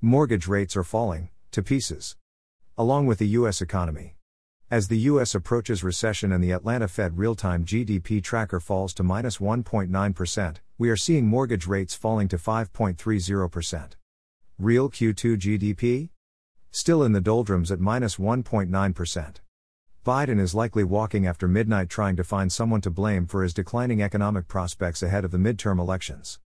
Mortgage rates are falling, to pieces. Along with the U.S. economy. As the U.S. approaches recession and the Atlanta Fed real time GDP tracker falls to minus 1.9%, we are seeing mortgage rates falling to 5.30%. Real Q2 GDP? Still in the doldrums at minus 1.9%. Biden is likely walking after midnight trying to find someone to blame for his declining economic prospects ahead of the midterm elections.